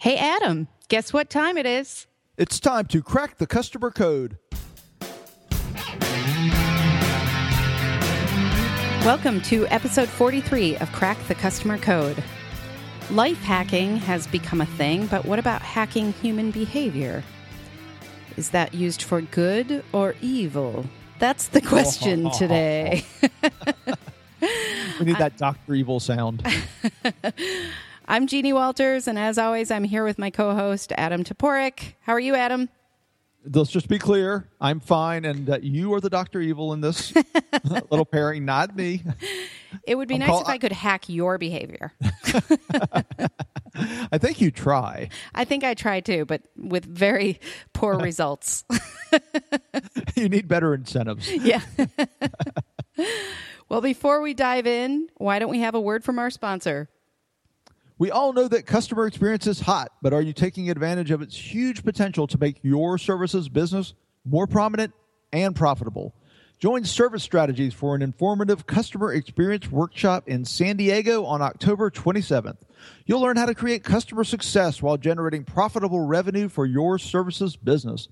Hey, Adam, guess what time it is? It's time to crack the customer code. Welcome to episode 43 of Crack the Customer Code. Life hacking has become a thing, but what about hacking human behavior? Is that used for good or evil? That's the question today. We need that Dr. Evil sound. I'm Jeannie Walters, and as always, I'm here with my co host, Adam Toporek. How are you, Adam? Let's just be clear. I'm fine, and uh, you are the Dr. Evil in this little pairing, not me. It would be I'm nice call- if I could hack your behavior. I think you try. I think I try too, but with very poor results. you need better incentives. yeah. well, before we dive in, why don't we have a word from our sponsor? We all know that customer experience is hot, but are you taking advantage of its huge potential to make your services business more prominent and profitable? Join Service Strategies for an informative customer experience workshop in San Diego on October 27th. You'll learn how to create customer success while generating profitable revenue for your services business.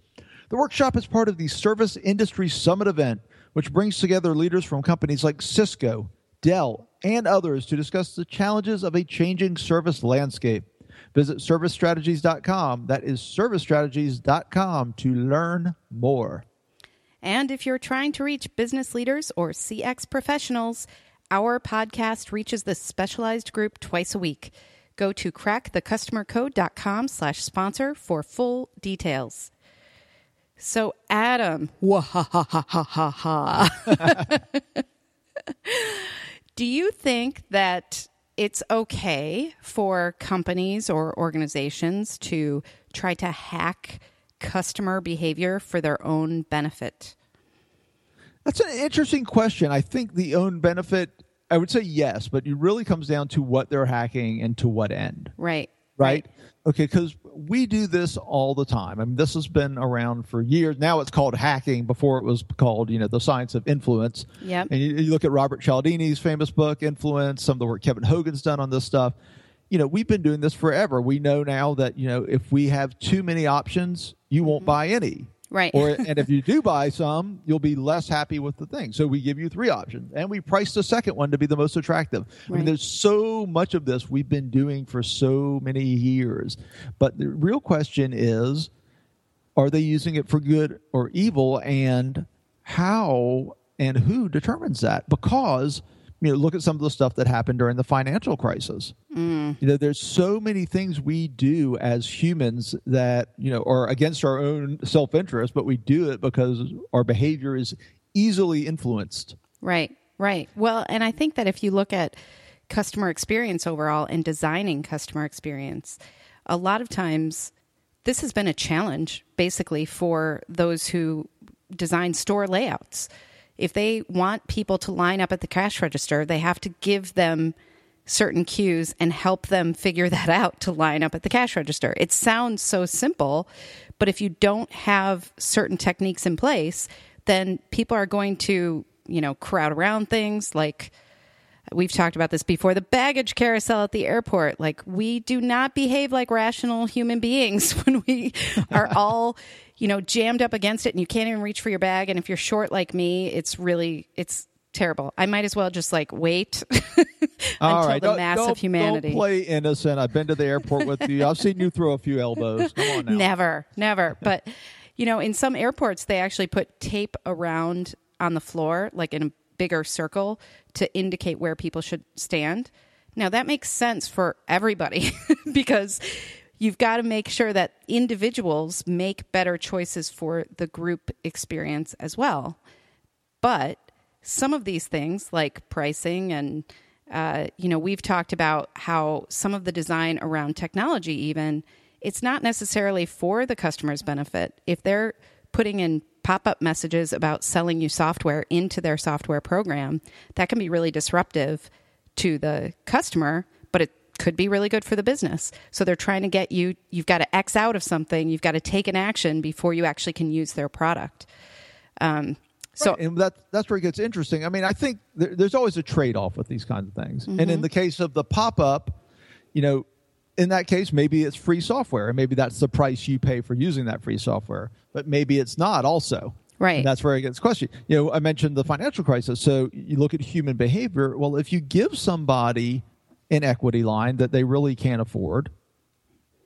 The workshop is part of the Service Industry Summit event, which brings together leaders from companies like Cisco, Dell, and others to discuss the challenges of a changing service landscape. Visit servicestrategies.com. That is servicestrategies.com to learn more. And if you're trying to reach business leaders or CX professionals, our podcast reaches this specialized group twice a week. Go to crackthecustomercode.com slash sponsor for full details. So, Adam, wahahahaha. Do you think that it's okay for companies or organizations to try to hack customer behavior for their own benefit? That's an interesting question. I think the own benefit, I would say yes, but it really comes down to what they're hacking and to what end. Right. Right? Okay, because we do this all the time. I mean, this has been around for years. Now it's called hacking. Before it was called, you know, the science of influence. Yep. And you, you look at Robert Cialdini's famous book, Influence. Some of the work Kevin Hogan's done on this stuff. You know, we've been doing this forever. We know now that you know if we have too many options, you won't mm-hmm. buy any. Right. Or and if you do buy some, you'll be less happy with the thing. So we give you three options, and we price the second one to be the most attractive. I mean, there's so much of this we've been doing for so many years, but the real question is, are they using it for good or evil, and how and who determines that? Because you know, look at some of the stuff that happened during the financial crisis. Mm. You know, there's so many things we do as humans that, you know, are against our own self interest, but we do it because our behavior is easily influenced. Right, right. Well, and I think that if you look at customer experience overall and designing customer experience, a lot of times this has been a challenge basically for those who design store layouts. If they want people to line up at the cash register, they have to give them certain cues and help them figure that out to line up at the cash register. It sounds so simple, but if you don't have certain techniques in place, then people are going to, you know, crowd around things like we've talked about this before the baggage carousel at the airport. Like, we do not behave like rational human beings when we are all, you know, jammed up against it and you can't even reach for your bag. And if you're short like me, it's really, it's terrible. I might as well just like wait until right, the mass of humanity. Don't play innocent. I've been to the airport with you. I've seen you throw a few elbows. Come on now. Never, never. But you know, in some airports, they actually put tape around on the floor, like in a bigger circle, to indicate where people should stand. Now that makes sense for everybody because you've got to make sure that individuals make better choices for the group experience as well. But some of these things, like pricing and uh, you know, we've talked about how some of the design around technology, even, it's not necessarily for the customer's benefit. If they're putting in pop up messages about selling you software into their software program, that can be really disruptive to the customer, could be really good for the business. So they're trying to get you, you've got to X out of something, you've got to take an action before you actually can use their product. Um, so, Right, and that that's where it gets interesting. I mean, I think there, there's always a trade off with these kinds of things. And Mm-hmm. in the case of the pop up, you know, in that case, maybe it's free software, and maybe that's the price you pay for using that free software. But maybe it's not also. Right. And that's where it gets question. You know, I mentioned the financial crisis. So you look at human behavior. Well, if you give somebody an equity line that they really can't afford,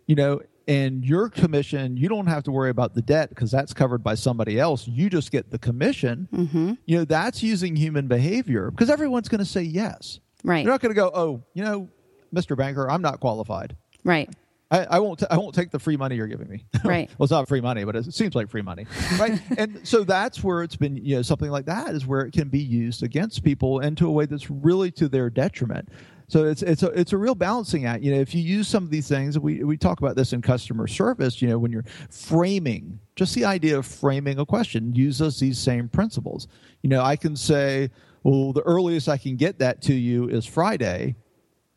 you know, and your commission, you don't have to worry about the debt because that's covered by somebody else. You just get the commission. Mm-hmm. You know, that's using human behavior because everyone's going to say yes. Right. They're not going to go, oh, you know, Mr. Banker, I'm not qualified. Right. I, I won't. T- I won't take the free money you're giving me. Right. well, it's not free money, but it seems like free money, right? and so that's where it's been. You know, something like that is where it can be used against people into a way that's really to their detriment. So it's it's a it's a real balancing act. You know, if you use some of these things, we we talk about this in customer service. You know, when you're framing, just the idea of framing a question uses these same principles. You know, I can say, well, the earliest I can get that to you is Friday.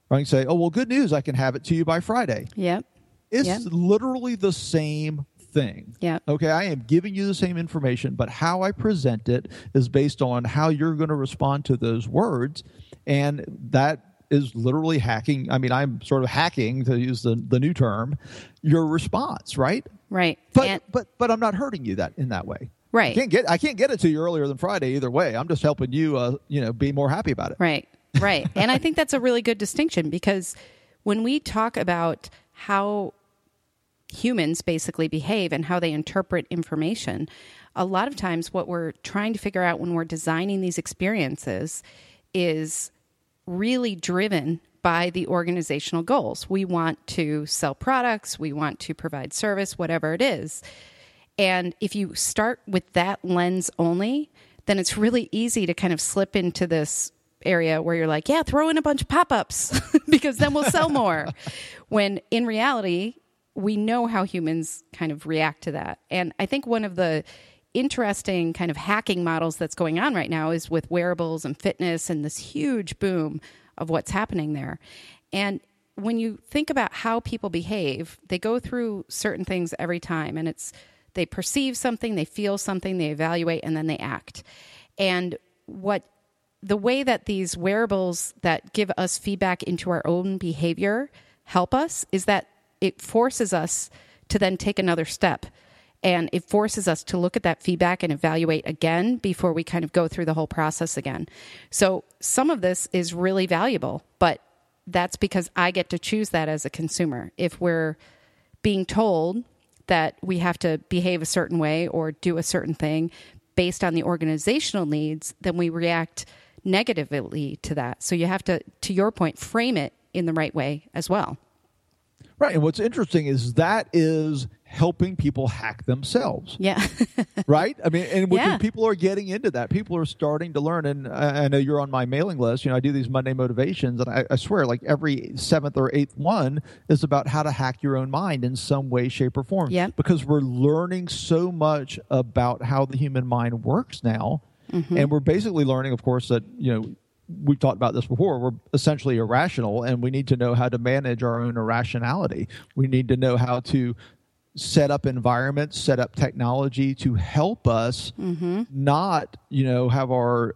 Or I can say, oh well, good news, I can have it to you by Friday. Yep. It's Yep. literally the same thing. Yep. Okay, I am giving you the same information, but how I present it is based on how you're going to respond to those words. And that is literally hacking. I mean, I'm sort of hacking, to use the, the new term, your response, right? Right. But, And- but, but I'm not hurting you that in that way. Right. I can't get I can't get it to you earlier than Friday either way. I'm just helping you, uh, you know, be more happy about it. Right, right. and I think that's a really good distinction because when we talk about how humans basically behave and how they interpret information, a lot of times what we're trying to figure out when we're designing these experiences is really driven by the organizational goals. We want to sell products, we want to provide service, whatever it is. And if you start with that lens only, then it's really easy to kind of slip into this area where you're like, yeah, throw in a bunch of pop ups because then we'll sell more. when in reality, we know how humans kind of react to that. And I think one of the interesting kind of hacking models that's going on right now is with wearables and fitness and this huge boom of what's happening there. And when you think about how people behave, they go through certain things every time and it's they perceive something, they feel something, they evaluate and then they act. And what the way that these wearables that give us feedback into our own behavior help us is that it forces us to then take another step and it forces us to look at that feedback and evaluate again before we kind of go through the whole process again. So some of this is really valuable, but that's because I get to choose that as a consumer. If we're being told that we have to behave a certain way or do a certain thing based on the organizational needs, then we react negatively to that. So you have to, to your point, frame it in the right way as well. Right. And what's interesting is that is helping people hack themselves. Yeah. right? I mean, and Yeah. people are getting into that. People are starting to learn. And I, I know you're on my mailing list. You know, I do these Monday motivations, and I, I swear, like every seventh or eighth one is about how to hack your own mind in some way, shape, or form. Yeah. Because we're learning so much about how the human mind works now, Mm-hmm. and we're basically learning, of course, that you know. We've talked about this before. We're essentially irrational, and we need to know how to manage our own irrationality. We need to know how to set up environments, set up technology to help us Mm-hmm. not, you know, have our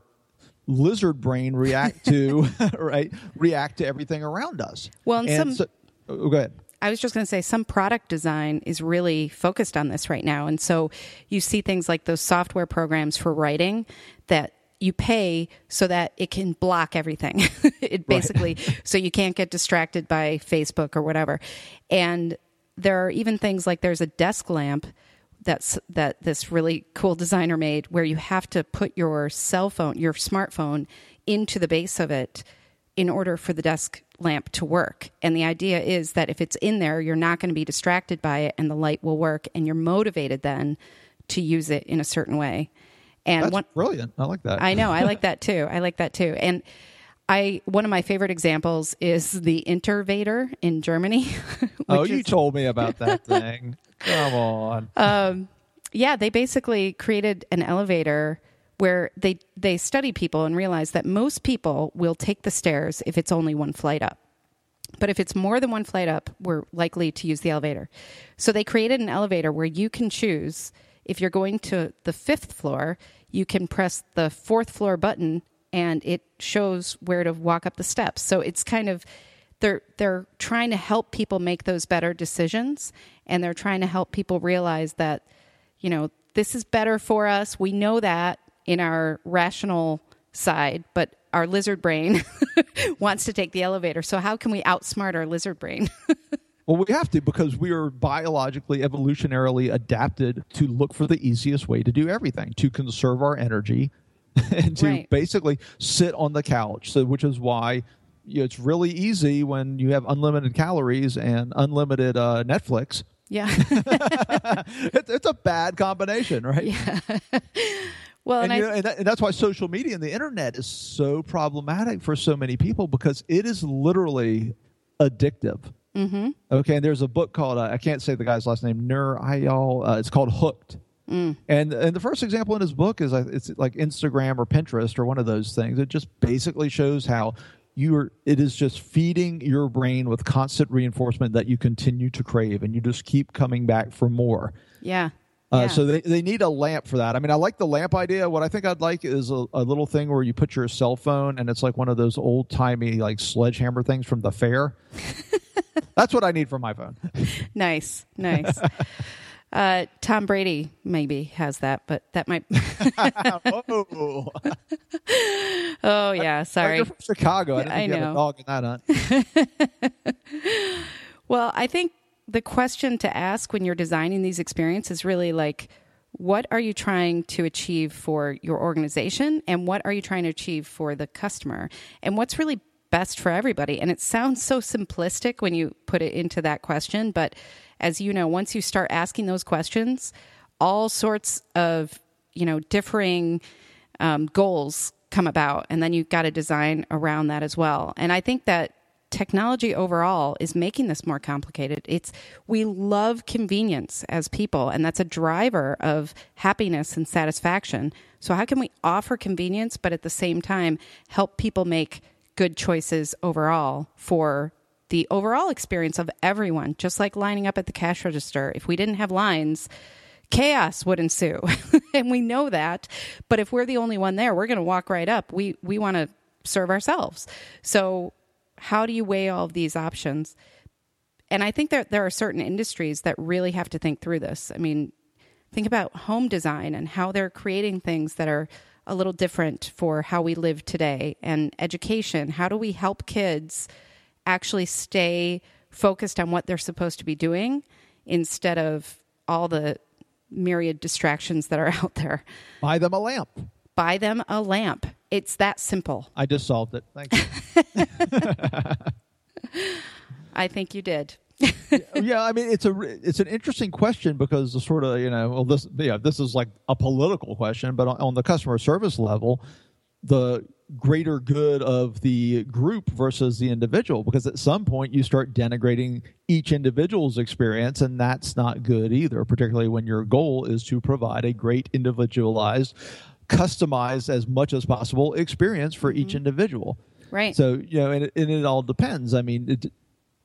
lizard brain react to right react to everything around us. Well, and some- so, oh, go ahead. I was just going to say some product design is really focused on this right now. And so you see things like those software programs for writing that you pay so that it can block everything. it basically, so you can't get distracted by Facebook or whatever. And there are even things like there's a desk lamp that's that this really cool designer made where you have to put your cell phone, your smartphone into the base of it in order for the desk lamp to work. And the idea is that if it's in there, you're not going to be distracted by it and the light will work and you're motivated then to use it in a certain way. And That's one brilliant. I like that. I know, I like that too. I like that too. And I one of my favorite examples is the Intervator in Germany. oh, you is- told me about that thing. Come on. Um, yeah, they basically created an elevator where they they studied people and realize that most people will take the stairs if it's only one flight up. But if it's more than one flight up, we're likely to use the elevator. So they created an elevator where you can choose if you're going to the fifth floor, you can press the fourth floor button and it shows where to walk up the steps. So it's kind of they're they're trying to help people make those better decisions and they're trying to help people realize that you know this is better for us. We know that in our rational side but our lizard brain wants to take the elevator. So how can we outsmart our lizard brain? Well, we have to because we are biologically, evolutionarily adapted to look for the easiest way to do everything, to conserve our energy and to Right. basically sit on the couch. So, which is why you know, it's really easy when you have unlimited calories and unlimited uh, Netflix. yeah it's, it's a bad combination, right? Yeah. well And, and, you know, and, that, and that's why social media and the internet is so problematic for so many people because it is literally addictive. Mm-hmm. Okay, and there's a book called uh, I can't say the guy's last name Nir Eyal. Uh, it's called Hooked. And and the first example in his book is it's like Instagram or Pinterest or one of those things. It just basically shows how you are. It is just feeding your brain with constant reinforcement that you continue to crave, and you just keep coming back for more. yeah Uh, yeah. So they, they need a lamp for that. I mean, I like the lamp idea. What I think I'd like is a, a little thing where you put your cell phone and it's like one of those old timey like sledgehammer things from the fair. That's what I need for my phone. nice nice uh, tom brady maybe has that but that might oh, oh yeah sorry You're from Chicago. I, I think you had know. dog in that hunt. Well, I think the question to ask when you're designing these experiences is really like, what are you trying to achieve for your organization and what are you trying to achieve for the customer and what's really best for everybody. And it sounds so simplistic when you put it into that question but as you know once you start asking those questions all sorts of you know differing um, goals come about and then you've got to design around that as well. And i think that technology overall is making this more complicated. It's we love convenience as people and that's a driver of happiness and satisfaction. So how can we offer convenience but at the same time help people make good choices overall for the overall experience of everyone just like lining up at the cash register. If we didn't have lines chaos would ensue. And we know that. But if we're the only one there we're going to walk right up. We we want to serve ourselves. So how do you weigh all of these options? And i think that there are certain industries that really have to think through this. I mean think about home design and how they're creating things that are a little different for how we live today and education how do we help kids actually stay focused on what they're supposed to be doing instead of all the myriad distractions that are out there Buy them a lamp. buy them a lamp it's that simple I just solved it. Thank you. i think you did yeah, I mean it's a it's an interesting question because the sort of you know well this yeah this is like a political question, but on, on the customer service level, the greater good of the group versus the individual because at some point you start denigrating each individual's experience and that's not good either particularly when your goal is to provide a great individualized customized as much as possible experience for each mm-hmm. individual. Right. so you know and it, and it all depends. I mean it,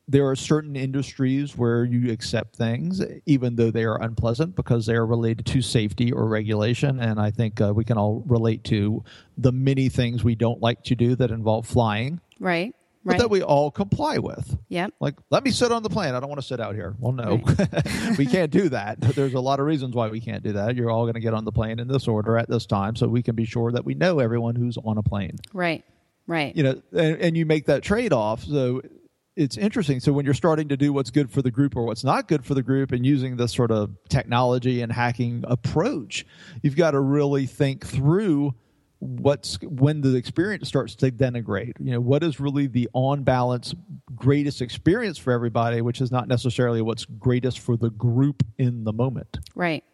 there are certain industries where you accept things even though they are unpleasant because they are related to safety or regulation. And i think uh, we can all relate to the many things we don't like to do that involve flying. Right but right. that we all comply with. Yep. Like let me sit on the plane. I don't want to sit out here. Well no. We can't do that. There's a lot of reasons why we can't do that. You're all going to get on the plane in this order at this time so we can be sure that we know everyone who's on a plane. Right right. You know and, and you make that trade-off so it's interesting so when you're starting to do what's good for the group or what's not good for the group and using this sort of technology and hacking approach you've got to really think through what's when the experience starts to denigrate you know what is really the on balance greatest experience for everybody which is not necessarily what's greatest for the group in the moment Right.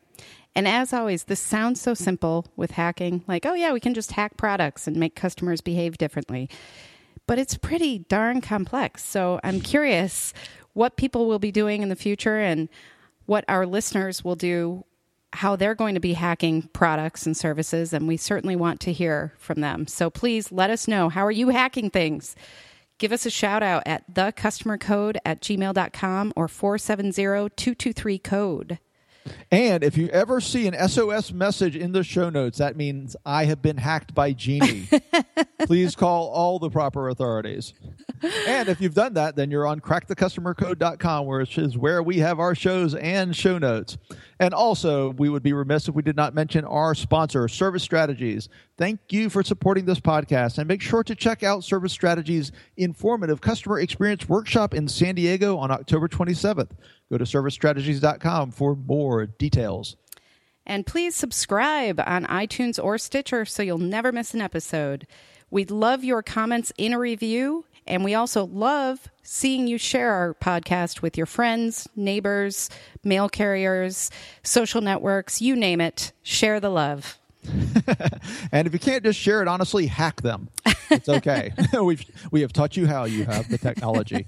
And as always, this sounds so simple with hacking like, oh, yeah, we can just hack products and make customers behave differently. But it's pretty darn complex. So I'm curious what people will be doing in the future and what our listeners will do, how they're going to be hacking products and services. And we certainly want to hear from them. So please let us know how are you hacking things? Give us a shout out at thecustomercode at gmail.com or 470 223 code. And if you ever see an SOS message in the show notes, that means I have been hacked by Jeannie. Please call all the proper authorities. And if you've done that, then you're on crackthecustomercode.com, which is where we have our shows and show notes. And also, we would be remiss if we did not mention our sponsor, Service Strategies. Thank you for supporting this podcast. And make sure to check out Service Strategies' informative customer experience workshop in San Diego on October 27th. Go to servicestrategies.com for more details. And please subscribe on iTunes or Stitcher so you'll never miss an episode. We'd love your comments in a review, and we also love seeing you share our podcast with your friends, neighbors, mail carriers, social networks, you name it. Share the love. and if you can't just share it, honestly, hack them. It's okay. We've, we have taught you how you have the technology.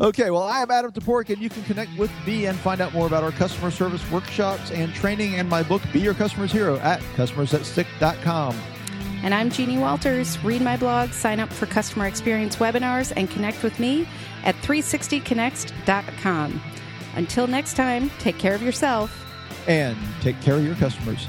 Okay, well, I am Adam Toporek, and you can connect with me and find out more about our customer service workshops and training and my book, Be Your Customer's Hero, at customersthatstick.com. And I'm Jeannie Walters. Read my blog, sign up for customer experience webinars, and connect with me at 360connext.com. Until next time, take care of yourself and take care of your customers.